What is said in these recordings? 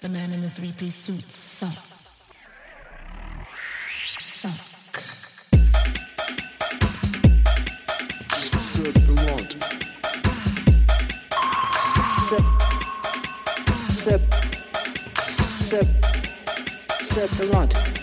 The man in the three-piece suit sucks. Suck. Suck the want. Suck. Suck. Suck.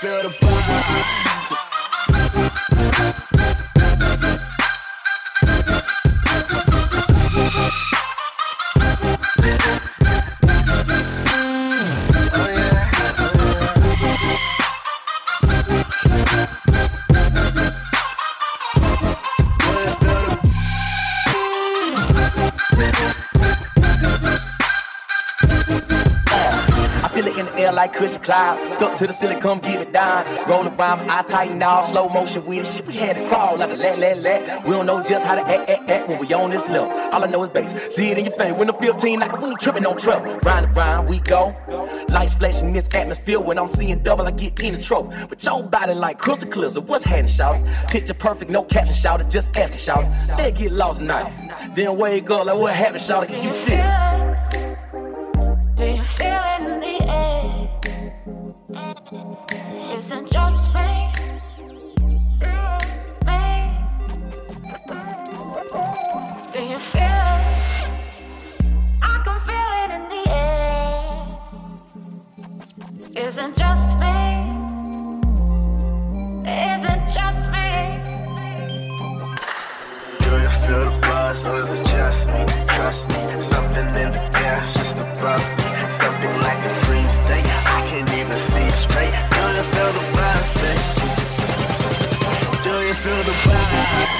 Feel the vibes? Stuck to the ceiling, come get it down. Roll around, eye tighten all slow motion with it. Shit, we had to crawl like a let, let, let. We don't know just how to act, act, act when we on this level. All I know is bass. See it in your face. When the 15 like we ain't tripping on trouble. Round and round we go. Lights flashing in this atmosphere. When I'm seeing double, I get in the trouble. But your body like crystal clear. So what's happening, shout Picture perfect, no caption, shout Just asking, shout Let get lost tonight. Then wake up like what happened, shout Can you feel? Isn't just me, isn't just me. Do you feel the buzz is it just me? Trust me, something in the just above me. Something like a dream state, I can't even see straight. Do you feel the buzz, babe? Do you feel the buzz?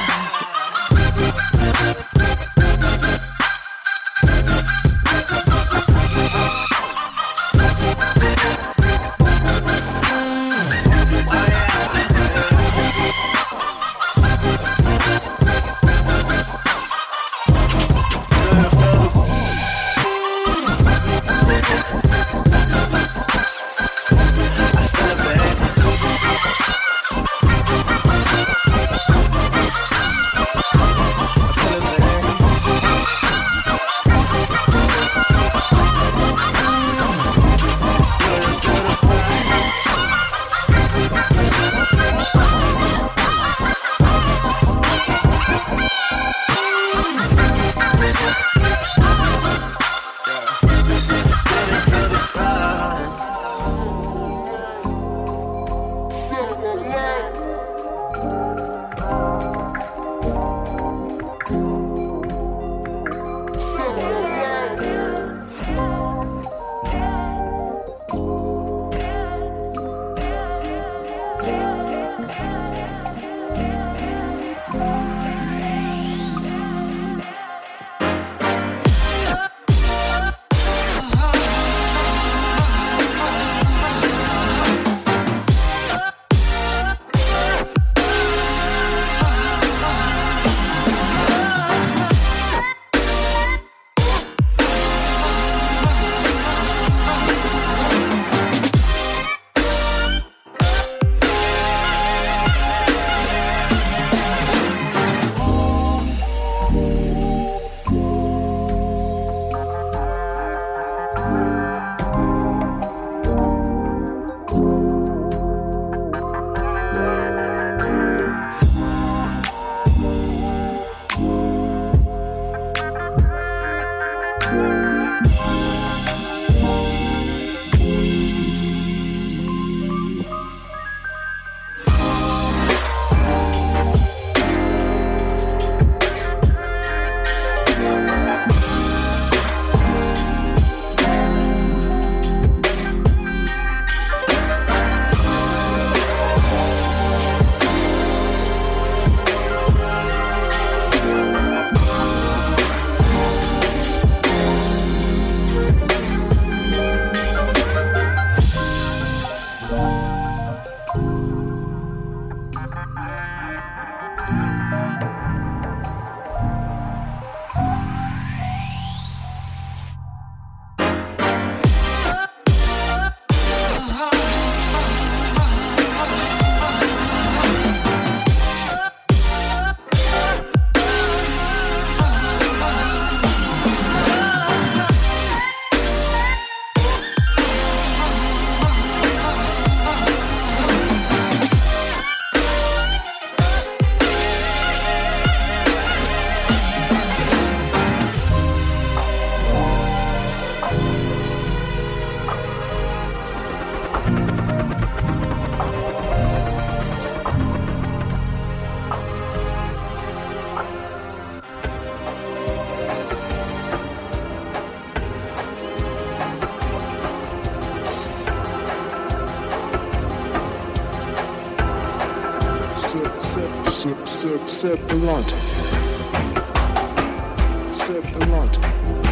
Separate. Separate.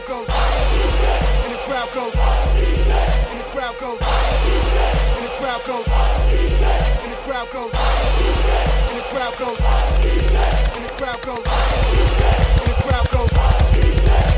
crowd goes. And the crowd goes. And the crowd goes. And the crowd goes. And the crowd goes. And the crowd goes. And the crowd goes. And the crowd goes.